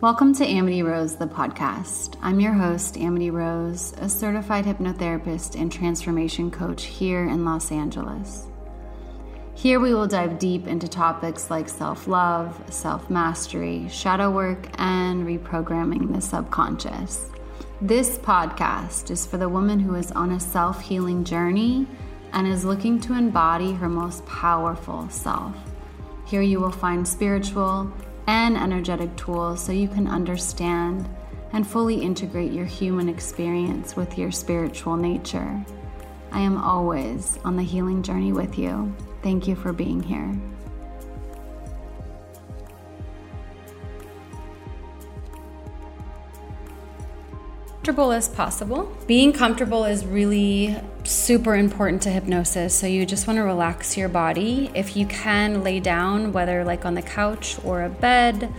Welcome to Amity Rose, the podcast. I'm your host, Amity Rose, a certified hypnotherapist and transformation coach here in Los Angeles. Here we will dive deep into topics like self love, self mastery, shadow work, and reprogramming the subconscious. This podcast is for the woman who is on a self healing journey and is looking to embody her most powerful self. Here you will find spiritual, and energetic tools so you can understand and fully integrate your human experience with your spiritual nature. I am always on the healing journey with you. Thank you for being here. Comfortable as possible. Being comfortable is really super important to hypnosis. So you just want to relax your body. If you can lay down, whether like on the couch or a bed,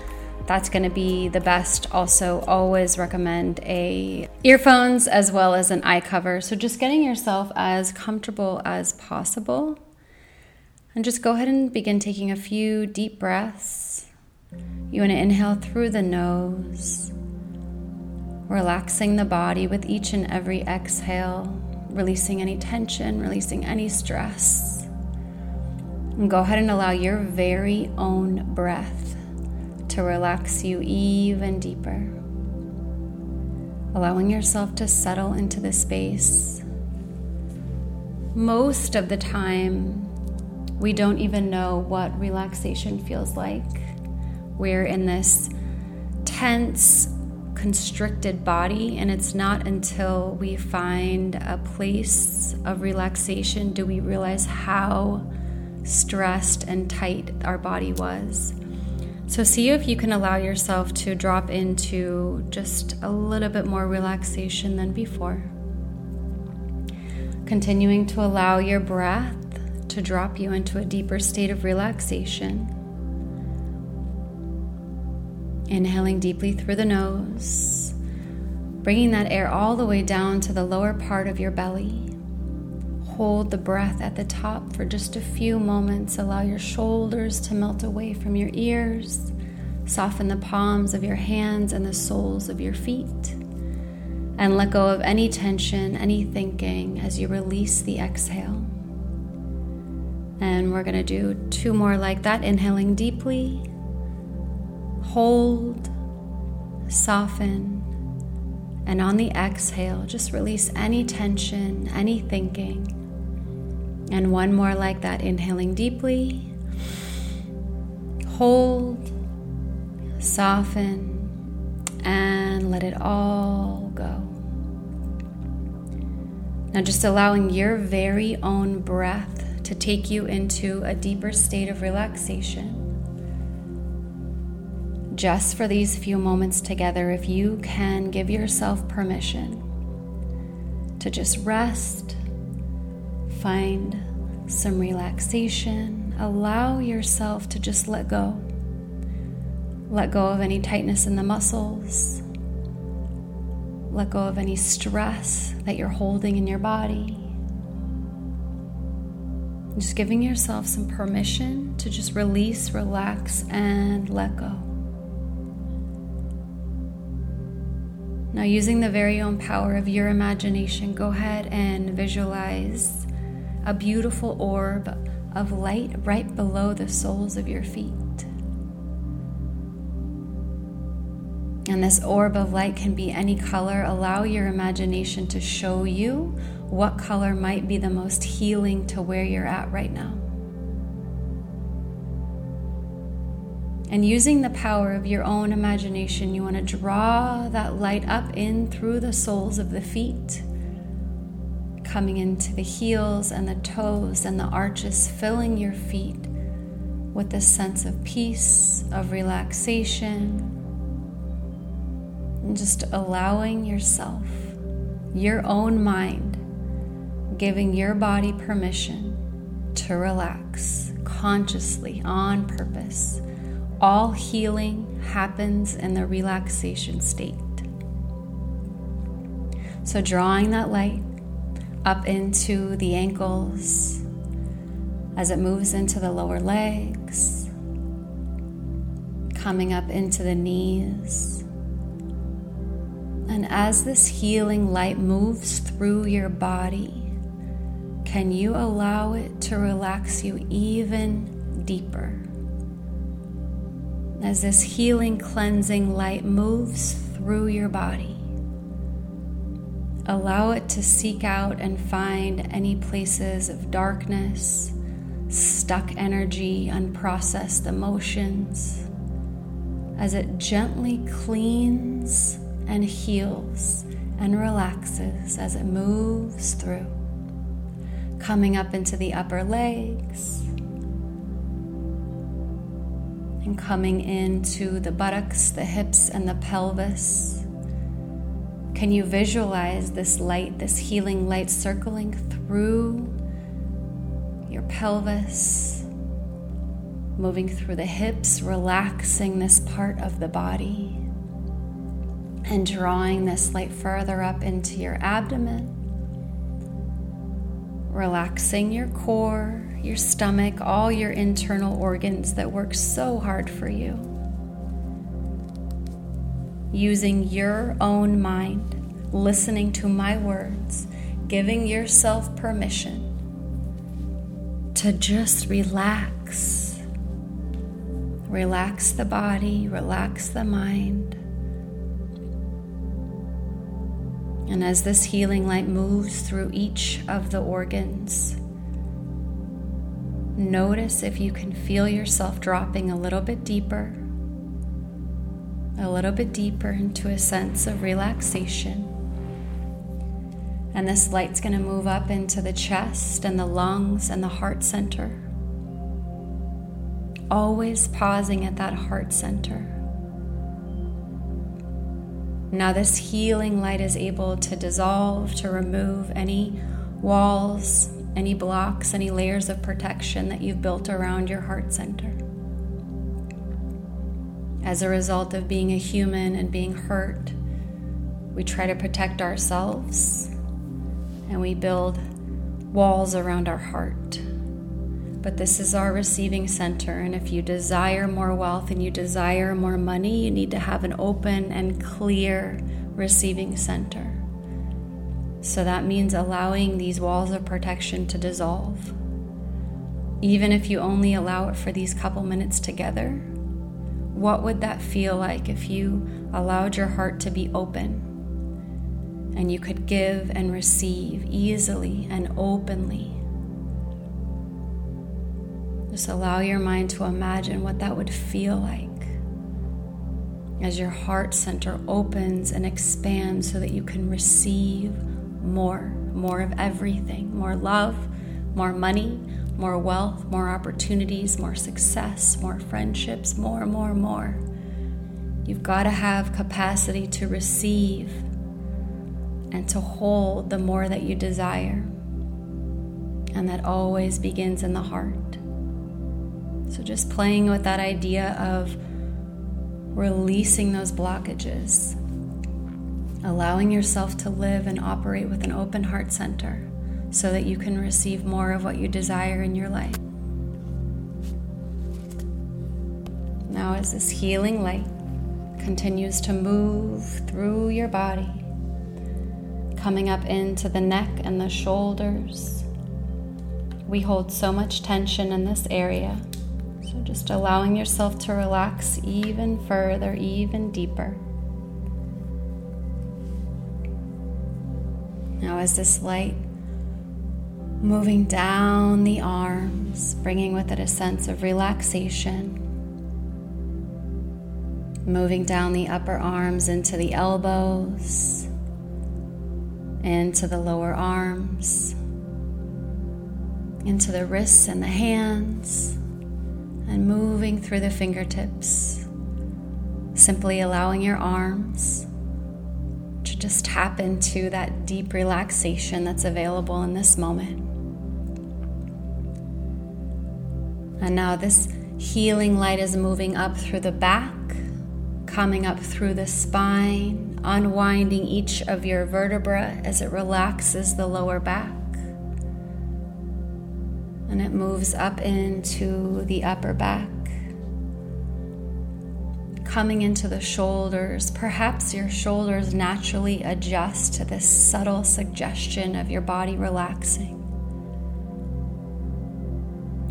that's going to be the best. Also, always recommend a earphones as well as an eye cover. So just getting yourself as comfortable as possible. And just go ahead and begin taking a few deep breaths. You want to inhale through the nose relaxing the body with each and every exhale, releasing any tension, releasing any stress. And go ahead and allow your very own breath to relax you even deeper. Allowing yourself to settle into the space. Most of the time, we don't even know what relaxation feels like. We're in this tense, constricted body, and it's not until we find a place of relaxation do we realize how stressed and tight our body was. So, see if you can allow yourself to drop into just a little bit more relaxation than before. Continuing to allow your breath to drop you into a deeper state of relaxation. Inhaling deeply through the nose, bringing that air all the way down to the lower part of your belly. Hold the breath at the top for just a few moments. Allow your shoulders to melt away from your ears. Soften the palms of your hands and the soles of your feet. And let go of any tension, any thinking as you release the exhale. And we're going to do two more like that, inhaling deeply hold, soften, and on the exhale, just release any tension, any thinking. And one more like that, inhaling deeply, hold, soften, and let it all go. Now, just allowing your very own breath to take you into a deeper state of relaxation just for these few moments together, if you can give yourself permission to just rest, find some relaxation, allow yourself to just let go. Let go of any tightness in the muscles. Let go of any stress that you're holding in your body. Just giving yourself some permission to just release, relax, and let go. Now, using the very own power of your imagination, go ahead and visualize a beautiful orb of light right below the soles of your feet. And this orb of light can be any color. Allow your imagination to show you what color might be the most healing to where you're at right now. And using the power of your own imagination, you want to draw that light up in through the soles of the feet, coming into the heels and the toes and the arches, filling your feet with this sense of peace, of relaxation, and just allowing yourself, your own mind, giving your body permission to relax consciously on purpose all healing happens in the relaxation state. So, drawing that light up into the ankles as it moves into the lower legs, coming up into the knees. And as this healing light moves through your body, can you allow it to relax you even deeper? As this healing, cleansing light moves through your body, allow it to seek out and find any places of darkness, stuck energy, unprocessed emotions, as it gently cleans and heals and relaxes as it moves through. Coming up into the upper legs and coming into the buttocks, the hips, and the pelvis. Can you visualize this light, this healing light circling through your pelvis, moving through the hips, relaxing this part of the body, and drawing this light further up into your abdomen? relaxing your core, your stomach, all your internal organs that work so hard for you. Using your own mind, listening to my words, giving yourself permission to just relax. Relax the body, relax the mind. And as this healing light moves through each of the organs, notice if you can feel yourself dropping a little bit deeper, a little bit deeper into a sense of relaxation. And this light's going to move up into the chest and the lungs and the heart center. Always pausing at that heart center. Now, this healing light is able to dissolve, to remove any walls, any blocks, any layers of protection that you've built around your heart center. As a result of being a human and being hurt, we try to protect ourselves and we build walls around our heart but this is our receiving center. And if you desire more wealth and you desire more money, you need to have an open and clear receiving center. So that means allowing these walls of protection to dissolve. Even if you only allow it for these couple minutes together, what would that feel like if you allowed your heart to be open and you could give and receive easily and openly? Just allow your mind to imagine what that would feel like as your heart center opens and expands so that you can receive more, more of everything more love, more money, more wealth, more opportunities, more success, more friendships, more, more, more. You've got to have capacity to receive and to hold the more that you desire. And that always begins in the heart. So, just playing with that idea of releasing those blockages, allowing yourself to live and operate with an open heart center so that you can receive more of what you desire in your life. Now, as this healing light continues to move through your body, coming up into the neck and the shoulders, we hold so much tension in this area so just allowing yourself to relax even further, even deeper. Now, as this light moving down the arms, bringing with it a sense of relaxation, moving down the upper arms into the elbows, into the lower arms, into the wrists and the hands and moving through the fingertips, simply allowing your arms just tap into that deep relaxation that's available in this moment. And now this healing light is moving up through the back, coming up through the spine, unwinding each of your vertebra as it relaxes the lower back and it moves up into the upper back, coming into the shoulders. Perhaps your shoulders naturally adjust to this subtle suggestion of your body relaxing.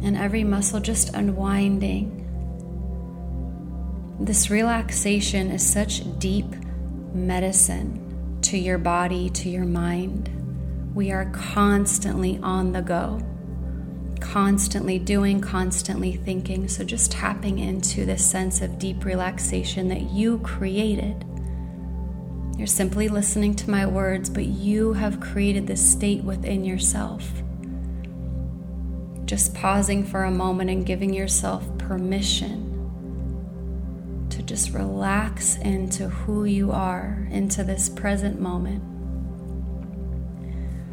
And every muscle just unwinding. This relaxation is such deep medicine to your body, to your mind. We are constantly on the go constantly doing, constantly thinking. So just tapping into this sense of deep relaxation that you created. You're simply listening to my words, but you have created this state within yourself. Just pausing for a moment and giving yourself permission to just relax into who you are, into this present moment.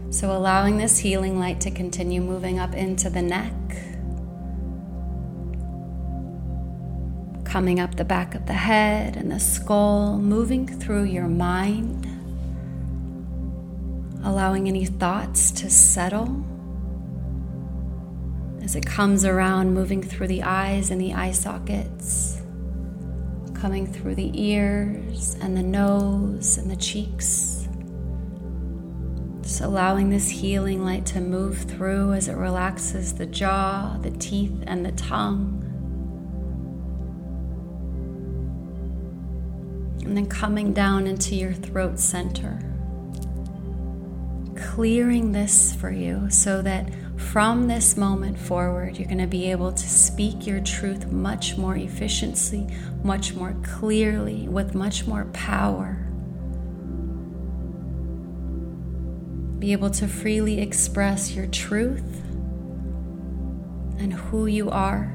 So, allowing this healing light to continue moving up into the neck, coming up the back of the head and the skull, moving through your mind, allowing any thoughts to settle. As it comes around, moving through the eyes and the eye sockets, coming through the ears and the nose and the cheeks allowing this healing light to move through as it relaxes the jaw, the teeth, and the tongue. And then coming down into your throat center. Clearing this for you so that from this moment forward, you're going to be able to speak your truth much more efficiently, much more clearly, with much more power. Be able to freely express your truth and who you are.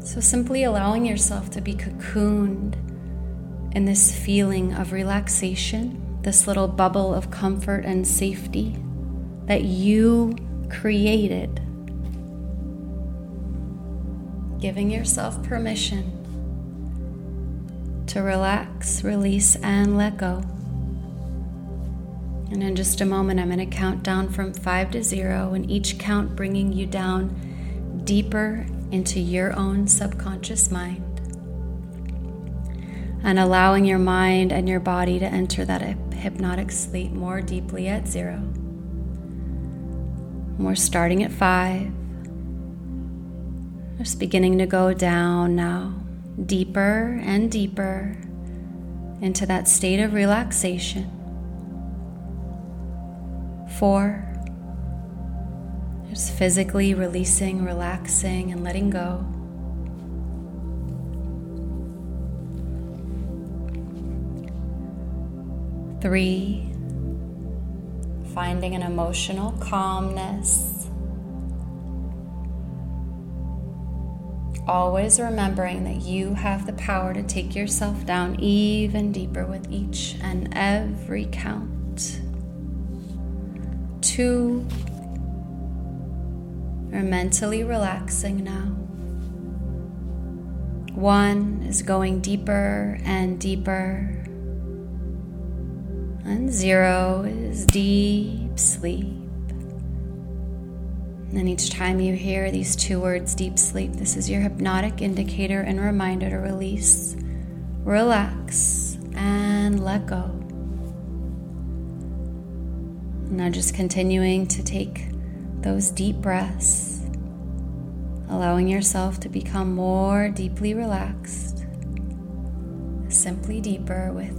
So, simply allowing yourself to be cocooned in this feeling of relaxation, this little bubble of comfort and safety that you created. Giving yourself permission to relax, release, and let go. And in just a moment, I'm going to count down from five to zero, and each count bringing you down deeper into your own subconscious mind. And allowing your mind and your body to enter that hypnotic sleep more deeply at zero. We're starting at five. Just beginning to go down now, deeper and deeper into that state of relaxation four. Just physically releasing, relaxing, and letting go. Three, finding an emotional calmness. Always remembering that you have the power to take yourself down even deeper with each and every count two are mentally relaxing now. One is going deeper and deeper. And zero is deep sleep. And each time you hear these two words, deep sleep, this is your hypnotic indicator and reminder to release, relax, and let go. Now, just continuing to take those deep breaths, allowing yourself to become more deeply relaxed, simply deeper with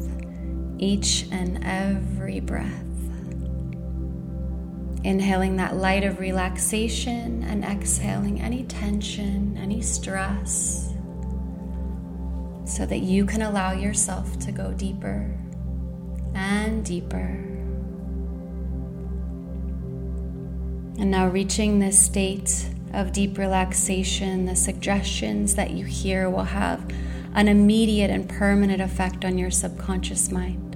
each and every breath. Inhaling that light of relaxation and exhaling any tension, any stress, so that you can allow yourself to go deeper and deeper And now, reaching this state of deep relaxation, the suggestions that you hear will have an immediate and permanent effect on your subconscious mind.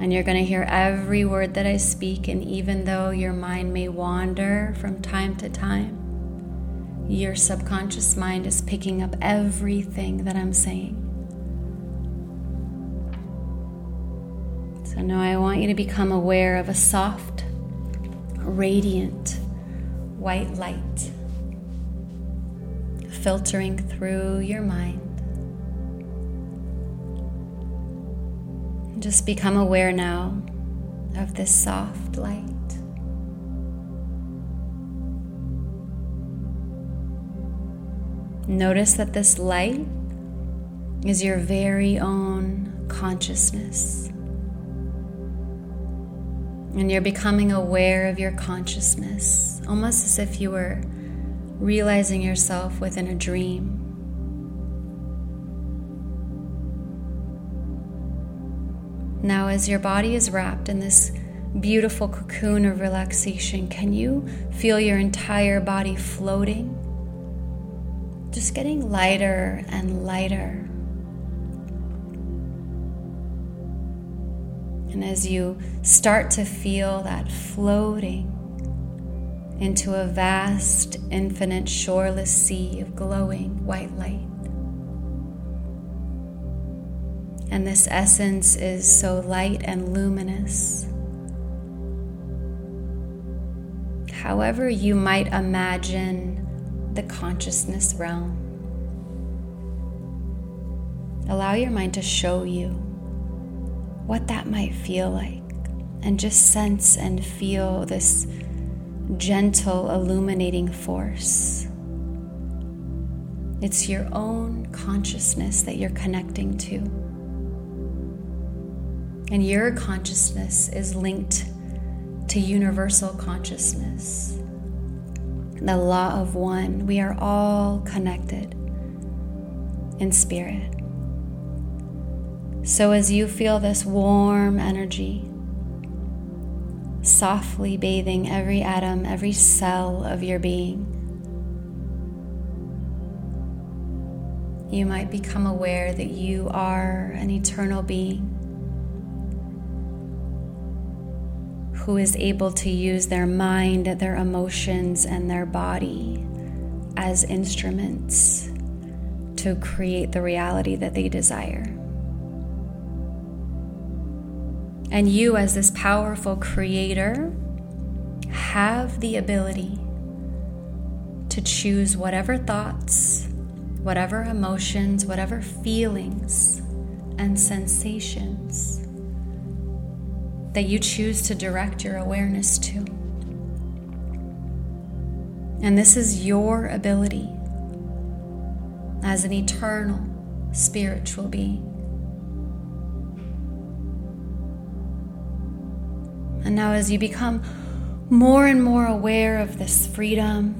And you're going to hear every word that I speak, and even though your mind may wander from time to time, your subconscious mind is picking up everything that I'm saying. So now I want you to become aware of a soft radiant white light filtering through your mind. Just become aware now of this soft light. Notice that this light is your very own consciousness. And you're becoming aware of your consciousness, almost as if you were realizing yourself within a dream. Now, as your body is wrapped in this beautiful cocoon of relaxation, can you feel your entire body floating? Just getting lighter and lighter. And as you start to feel that floating into a vast, infinite, shoreless sea of glowing white light. And this essence is so light and luminous. However, you might imagine the consciousness realm. Allow your mind to show you what that might feel like, and just sense and feel this gentle, illuminating force. It's your own consciousness that you're connecting to. And your consciousness is linked to universal consciousness, the law of one. We are all connected in spirit. So, as you feel this warm energy softly bathing every atom, every cell of your being, you might become aware that you are an eternal being who is able to use their mind, their emotions, and their body as instruments to create the reality that they desire. And you, as this powerful creator, have the ability to choose whatever thoughts, whatever emotions, whatever feelings and sensations that you choose to direct your awareness to. And this is your ability as an eternal spiritual being. And now, as you become more and more aware of this freedom,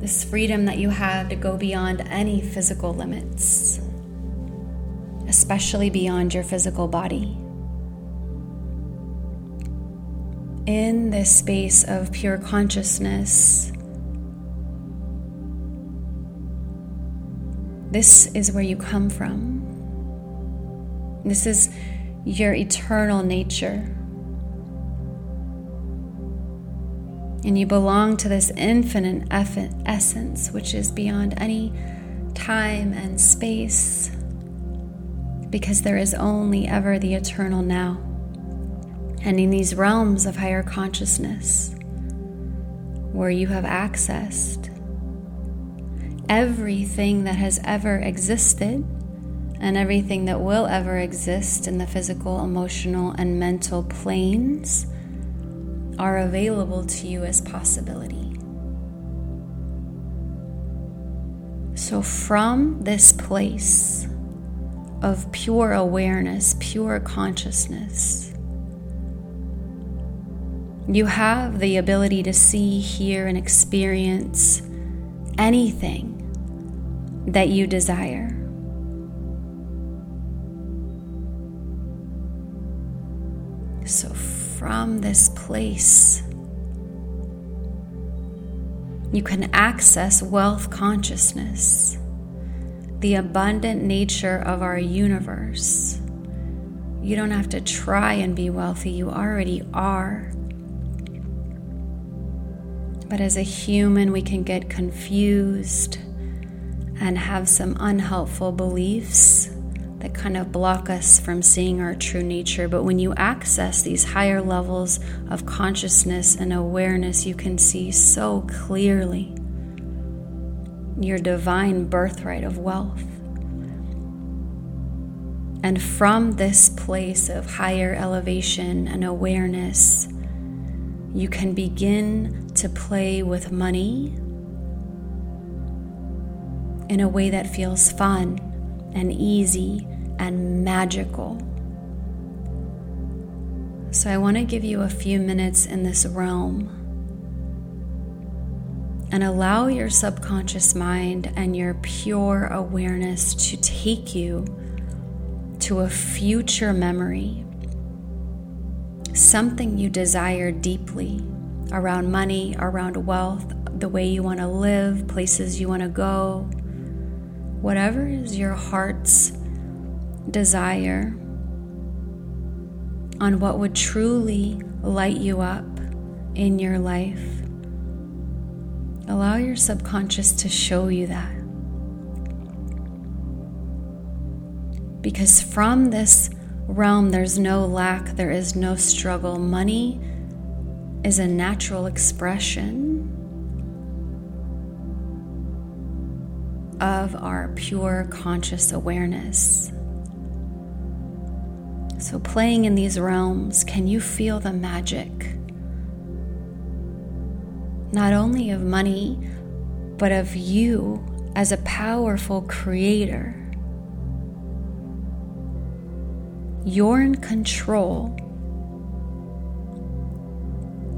this freedom that you have to go beyond any physical limits, especially beyond your physical body. In this space of pure consciousness, this is where you come from. This is your eternal nature. And you belong to this infinite essence, which is beyond any time and space, because there is only ever the eternal now. And in these realms of higher consciousness, where you have accessed everything that has ever existed and everything that will ever exist in the physical, emotional, and mental planes are available to you as possibility. So, from this place of pure awareness, pure consciousness, you have the ability to see, hear, and experience anything that you desire. So, from this place, you can access wealth consciousness, the abundant nature of our universe. You don't have to try and be wealthy, you already are. But as a human, we can get confused and have some unhelpful beliefs that kind of block us from seeing our true nature. But when you access these higher levels of consciousness and awareness, you can see so clearly your divine birthright of wealth. And from this place of higher elevation and awareness, you can begin to play with money in a way that feels fun and easy and magical. So, I want to give you a few minutes in this realm and allow your subconscious mind and your pure awareness to take you to a future memory, something you desire deeply around money, around wealth, the way you want to live, places you want to go, whatever is your heart's desire on what would truly light you up in your life. Allow your subconscious to show you that. Because from this realm, there's no lack, there is no struggle. Money is a natural expression of our pure conscious awareness. So, playing in these realms, can you feel the magic? Not only of money, but of you as a powerful creator. You're in control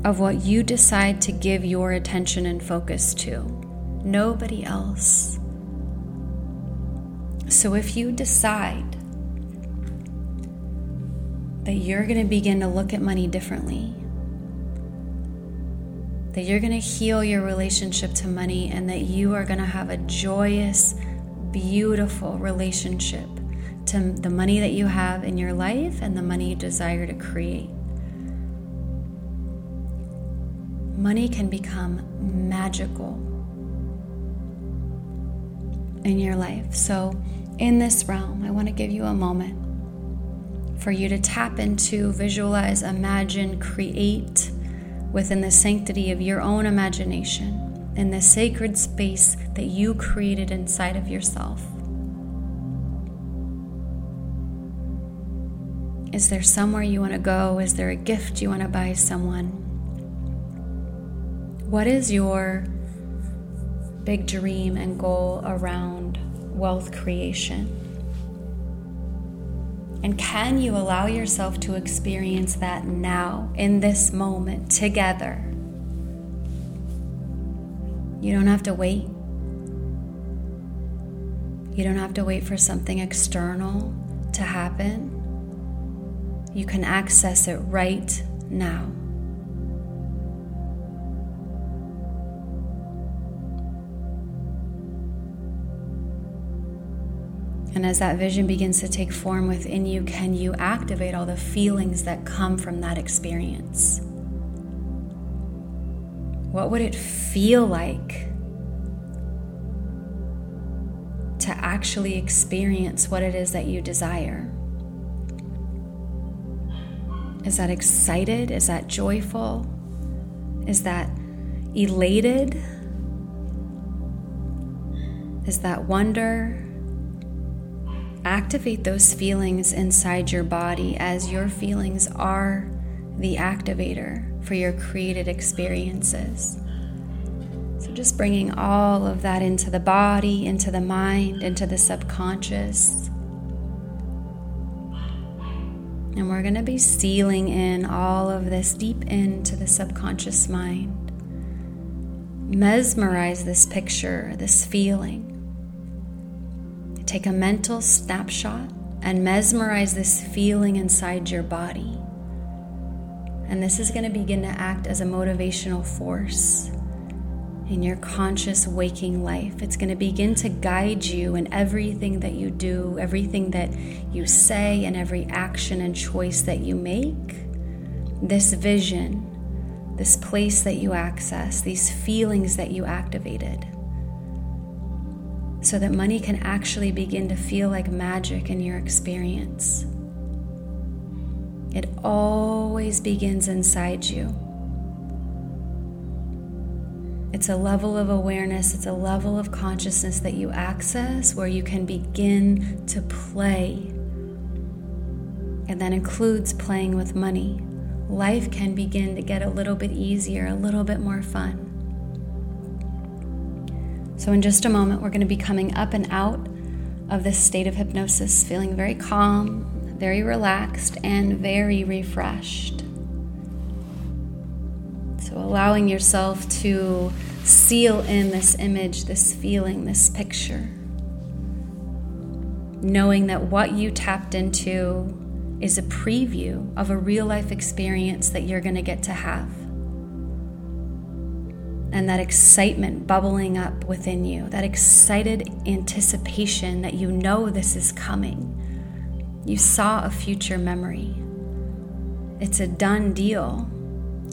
of what you decide to give your attention and focus to, nobody else. So if you decide that you're going to begin to look at money differently, that you're going to heal your relationship to money, and that you are going to have a joyous, beautiful relationship to the money that you have in your life and the money you desire to create. Money can become magical in your life. So, in this realm, I want to give you a moment for you to tap into, visualize, imagine, create within the sanctity of your own imagination in the sacred space that you created inside of yourself. Is there somewhere you want to go? Is there a gift you want to buy someone? What is your big dream and goal around wealth creation? And can you allow yourself to experience that now, in this moment, together? You don't have to wait. You don't have to wait for something external to happen. You can access it right now. And as that vision begins to take form within you, can you activate all the feelings that come from that experience? What would it feel like to actually experience what it is that you desire? Is that excited? Is that joyful? Is that elated? Is that wonder? Activate those feelings inside your body as your feelings are the activator for your created experiences. So, just bringing all of that into the body, into the mind, into the subconscious. And we're going to be sealing in all of this deep into the subconscious mind. Mesmerize this picture, this feeling. Take a mental snapshot and mesmerize this feeling inside your body. And this is going to begin to act as a motivational force in your conscious waking life. It's going to begin to guide you in everything that you do, everything that you say, and every action and choice that you make. This vision, this place that you access, these feelings that you activated so that money can actually begin to feel like magic in your experience. It always begins inside you. It's a level of awareness, it's a level of consciousness that you access where you can begin to play. And that includes playing with money. Life can begin to get a little bit easier, a little bit more fun. So, in just a moment, we're going to be coming up and out of this state of hypnosis, feeling very calm, very relaxed, and very refreshed. So, allowing yourself to seal in this image, this feeling, this picture. Knowing that what you tapped into is a preview of a real life experience that you're going to get to have. And that excitement bubbling up within you, that excited anticipation that you know this is coming. You saw a future memory. It's a done deal.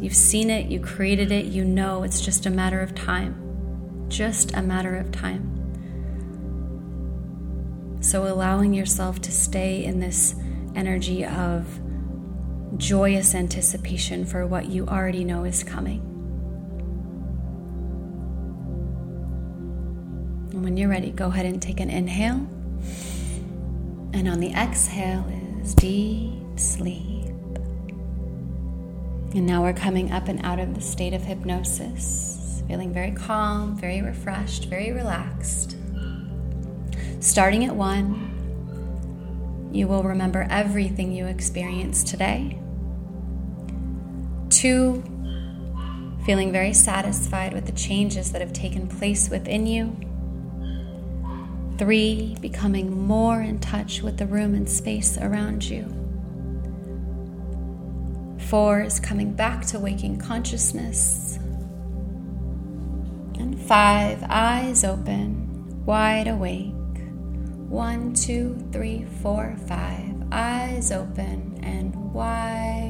You've seen it, you created it, you know it's just a matter of time. Just a matter of time. So, allowing yourself to stay in this energy of joyous anticipation for what you already know is coming. And when you're ready, go ahead and take an inhale. And on the exhale is deep sleep. And now we're coming up and out of the state of hypnosis, feeling very calm, very refreshed, very relaxed. Starting at one, you will remember everything you experienced today. Two, feeling very satisfied with the changes that have taken place within you. Three, becoming more in touch with the room and space around you. Four is coming back to waking consciousness. And five, eyes open, wide awake. One, two, three, four, five, eyes open and wide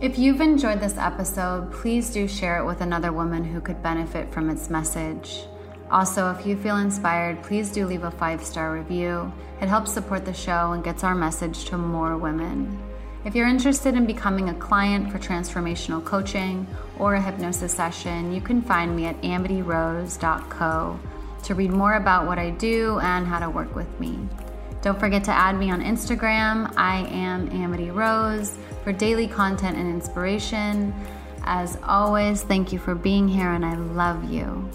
If you've enjoyed this episode, please do share it with another woman who could benefit from its message. Also, if you feel inspired, please do leave a five star review. It helps support the show and gets our message to more women. If you're interested in becoming a client for transformational coaching or a hypnosis session, you can find me at amityrose.co to read more about what I do and how to work with me. Don't forget to add me on Instagram. I am Amity Rose for daily content and inspiration. As always, thank you for being here, and I love you.